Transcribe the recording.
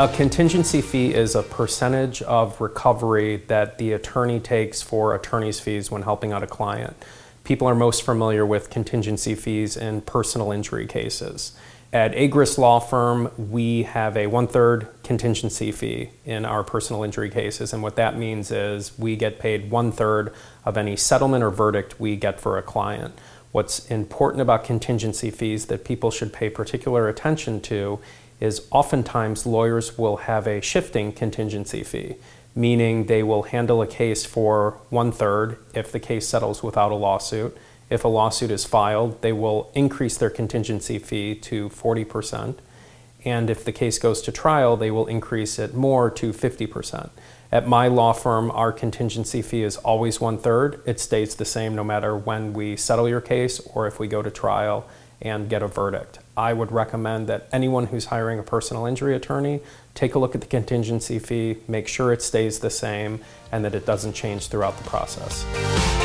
A contingency fee is a percentage of recovery that the attorney takes for attorney's fees when helping out a client. People are most familiar with contingency fees in personal injury cases. At Agruss Law Firm, we have a one third contingency fee in our personal injury cases, and what that means is we get paid one third of any settlement or verdict we get for a client. What's important about contingency fees that people should pay particular attention to is oftentimes lawyers will have a shifting contingency fee, meaning they will handle a case for one third if the case settles without a lawsuit if a lawsuit is filed, they will increase their contingency fee to 40%. And if the case goes to trial, they will increase it more to 50%. At my law firm, our contingency fee is always one third. It stays the same no matter when we settle your case or if we go to trial and get a verdict. I would recommend that anyone who's hiring a personal injury attorney take a look at the contingency fee, make sure it stays the same, and that it doesn't change throughout the process.